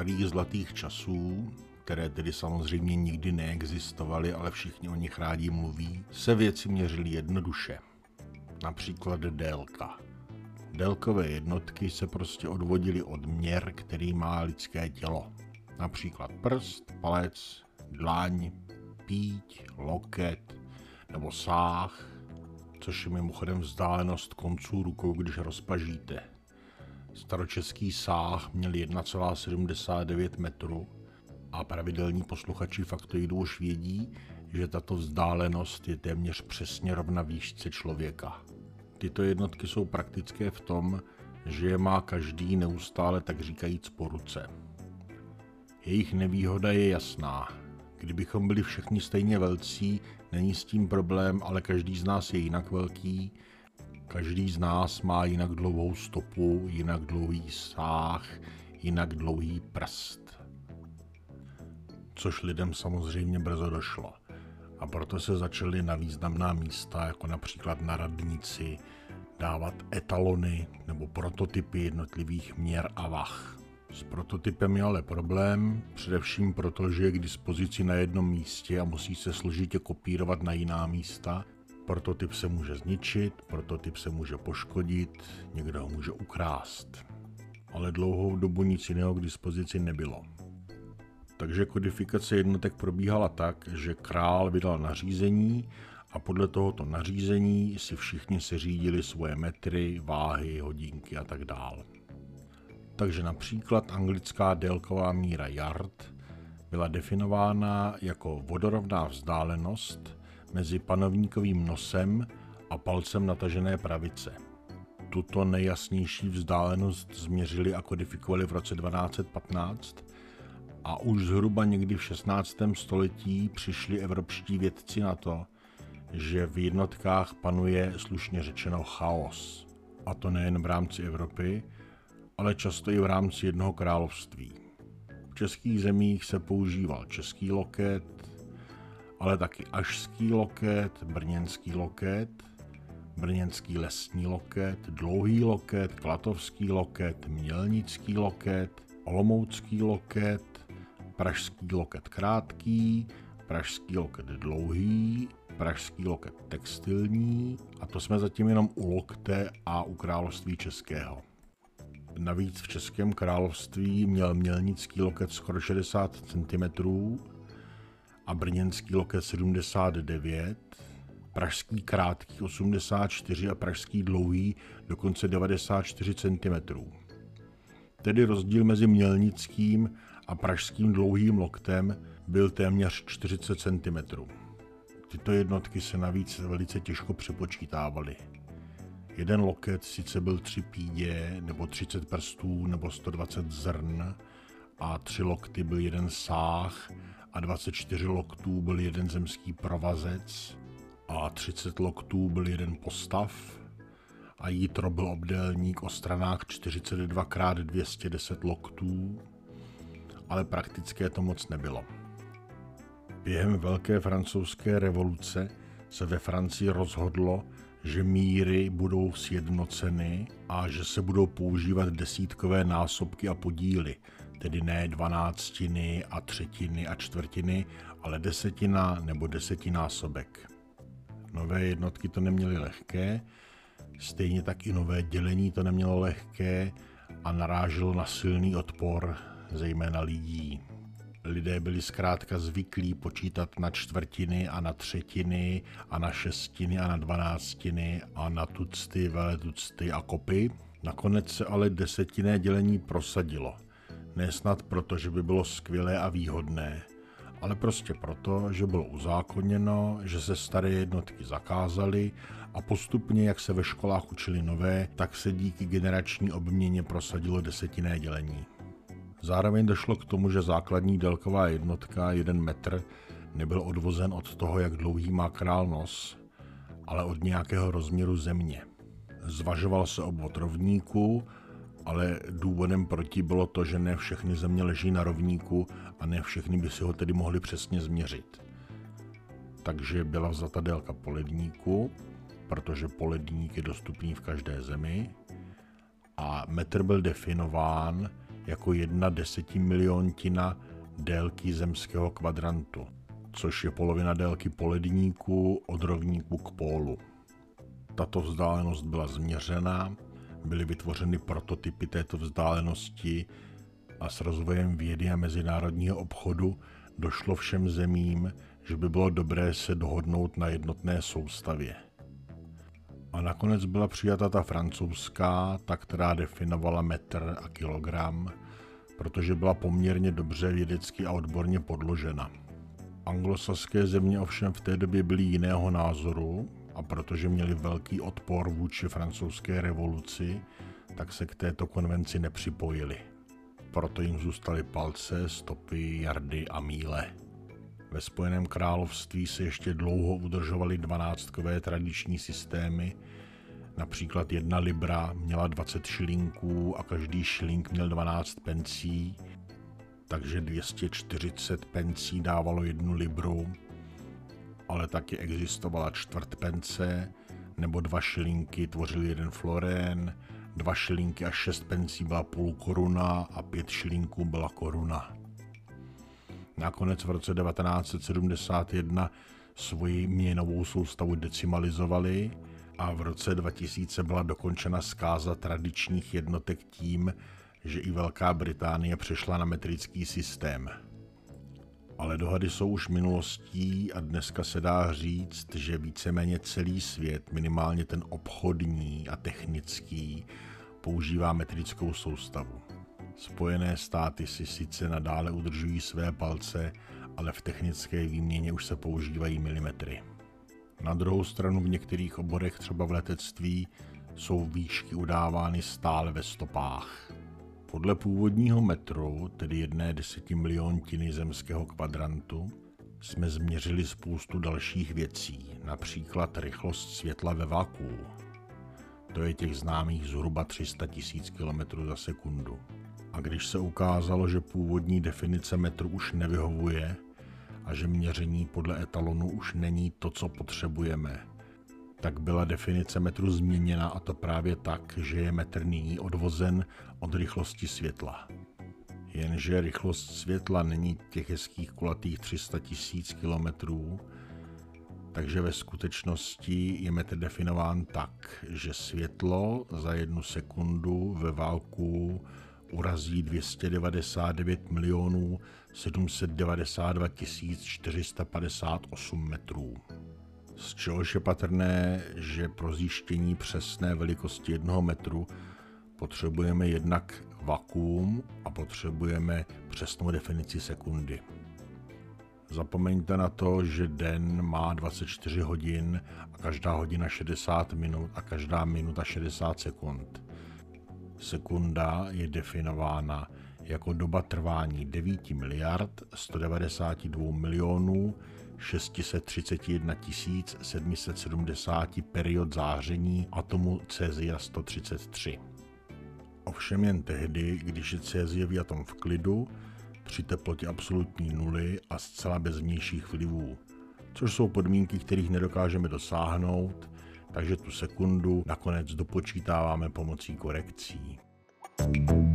starých zlatých časů, které tedy samozřejmě nikdy neexistovaly, ale všichni o nich rádi mluví, se věci měřily jednoduše. Například délka. Délkové jednotky se prostě odvodily od měr, který má lidské tělo. Například prst, palec, dlaň, píť, loket nebo sáh, což je mimochodem vzdálenost konců rukou, když rozpažíte. Staročeský sáh měl 1,79 metru a pravidelní posluchači faktoidu už vědí, že tato vzdálenost je téměř přesně rovna výšce člověka. Tyto jednotky jsou praktické v tom, že je má každý neustále tak říkajíc po ruce. Jejich nevýhoda je jasná. Kdybychom byli všichni stejně velcí, není s tím problém, ale každý z nás je jinak velký, každý z nás má jinak dlouhou stopu, jinak dlouhý sáh, jinak dlouhý prst. Což lidem samozřejmě brzo došlo. A proto se začaly na významná místa, jako například na radnici, dávat etalony nebo prototypy jednotlivých měr a vah. S prototypem je ale problém, především proto, že je k dispozici na jednom místě a musí se složitě kopírovat na jiná místa. Prototyp se může zničit, prototyp se může poškodit, někdo ho může ukrást. Ale dlouhou dobu nic jiného k dispozici nebylo. Takže kodifikace jednotek probíhala tak, že král vydal nařízení a podle tohoto nařízení si všichni seřídili svoje metry, váhy, hodinky a tak dále. Takže například anglická délková míra yard byla definována jako vodorovná vzdálenost mezi panovníkovým nosem a palcem natažené pravice. Tuto nejjasnější vzdálenost změřili a kodifikovali v roce 1215 a už zhruba někdy v 16. století přišli evropští vědci na to, že v jednotkách panuje slušně řečeno chaos. A to nejen v rámci Evropy, ale často i v rámci jednoho království. V českých zemích se používal český loket, ale taky ašský loket, brněnský loket, brněnský lesní loket, dlouhý loket, klatovský loket, mělnický loket, olomoucký loket, pražský loket krátký, pražský loket dlouhý, pražský loket textilní a to jsme zatím jenom u lokte a u království českého. Navíc v Českém království měl mělnický loket skoro 60 cm a brněnský loket 79, pražský krátký 84 a pražský dlouhý dokonce 94 cm. Tedy rozdíl mezi mělnickým a pražským dlouhým loktem byl téměř 40 cm. Tyto jednotky se navíc velice těžko přepočítávaly. Jeden loket sice byl tři pídě, nebo 30 prstů, nebo 120 zrn, a tři lokty byl jeden sáh, a 24 loktů byl jeden zemský provazec, a 30 loktů byl jeden postav, a jítro byl obdélník o stranách 42 x 210 loktů, ale praktické to moc nebylo. Během Velké francouzské revoluce se ve Francii rozhodlo, že míry budou sjednoceny a že se budou používat desítkové násobky a podíly, tedy ne dvanáctiny a třetiny a čtvrtiny, ale desetina nebo desetinásobek. Nové jednotky to neměly lehké, stejně tak i nové dělení to nemělo lehké a naráželo na silný odpor, zejména lidí. Lidé byli zkrátka zvyklí počítat na čtvrtiny a na třetiny a na šestiny a na dvanáctiny a na tucty, veletucty a kopy. Nakonec se ale desetiné dělení prosadilo. Nesnad proto, že by bylo skvělé a výhodné, ale prostě proto, že bylo uzákoněno, že se staré jednotky zakázaly a postupně, jak se ve školách učili nové, tak se díky generační obměně prosadilo desetiné dělení. Zároveň došlo k tomu, že základní délková jednotka, jeden metr, nebyl odvozen od toho, jak dlouhý má král nos, ale od nějakého rozměru země. Zvažoval se obvod rovníku, ale důvodem proti bylo to, že ne všechny země leží na rovníku a ne všechny by si ho tedy mohli přesně změřit. Takže byla vzata délka poledníku, protože poledník je dostupný v každé zemi a metr byl definován jako jedna desetimiliontina délky zemského kvadrantu, což je polovina délky poledníku od rovníku k pólu. Tato vzdálenost byla změřena, byly vytvořeny prototypy této vzdálenosti a s rozvojem vědy a mezinárodního obchodu došlo všem zemím, že by bylo dobré se dohodnout na jednotné soustavě. A nakonec byla přijata ta francouzská, ta, která definovala metr a kilogram, protože byla poměrně dobře vědecky a odborně podložena. Anglosaské země ovšem v té době byly jiného názoru a protože měli velký odpor vůči francouzské revoluci, tak se k této konvenci nepřipojili. Proto jim zůstaly palce, stopy, jardy a míle. Ve Spojeném království se ještě dlouho udržovaly dvanáctkové tradiční systémy, například jedna libra měla 20 šilinků a každý šilink měl 12 pencí, takže 240 pencí dávalo jednu libru, ale taky existovala čtvrt pence, nebo dva šilinky tvořili jeden florén, dva šilinky a šest pencí byla půl koruna a pět šilinků byla koruna. Nakonec v roce 1971 svoji měnovou soustavu decimalizovali a v roce 2000 byla dokončena zkáza tradičních jednotek tím, že i Velká Británie přešla na metrický systém. Ale dohady jsou už minulostí a dneska se dá říct, že víceméně celý svět, minimálně ten obchodní a technický, používá metrickou soustavu. Spojené státy si sice nadále udržují své palce, ale v technické výměně už se používají milimetry. Na druhou stranu v některých oborech, třeba v letectví, jsou výšky udávány stále ve stopách. Podle původního metru, tedy jedné desetimiliontiny zemského kvadrantu, jsme změřili spoustu dalších věcí, například rychlost světla ve vakuu. To je těch známých zhruba 300 000 km za sekundu. A když se ukázalo, že původní definice metru už nevyhovuje a že měření podle etalonu už není to, co potřebujeme, tak byla definice metru změněna a to právě tak, že je metr nyní odvozen od rychlosti světla. Jenže rychlost světla není těch hezkých kulatých 300 tisíc kilometrů, takže ve skutečnosti je metr definován tak, že světlo za jednu sekundu ve válku urazí 299 milionů 792 458 metrů. Z čehož je patrné, že pro zjištění přesné velikosti jednoho metru potřebujeme jednak vakuum a potřebujeme přesnou definici sekundy. Zapomeňte na to, že den má 24 hodin a každá hodina 60 minut a každá minuta 60 sekund. Sekunda je definována jako doba trvání 9 miliard 192 milionů 631 770 period záření atomu cézia 133. Ovšem jen tehdy, když je céziový atom v klidu, při teplotě absolutní nuly a zcela bez vnějších vlivů, což jsou podmínky, kterých nedokážeme dosáhnout, takže tu sekundu nakonec dopočítáváme pomocí korekcí. thank you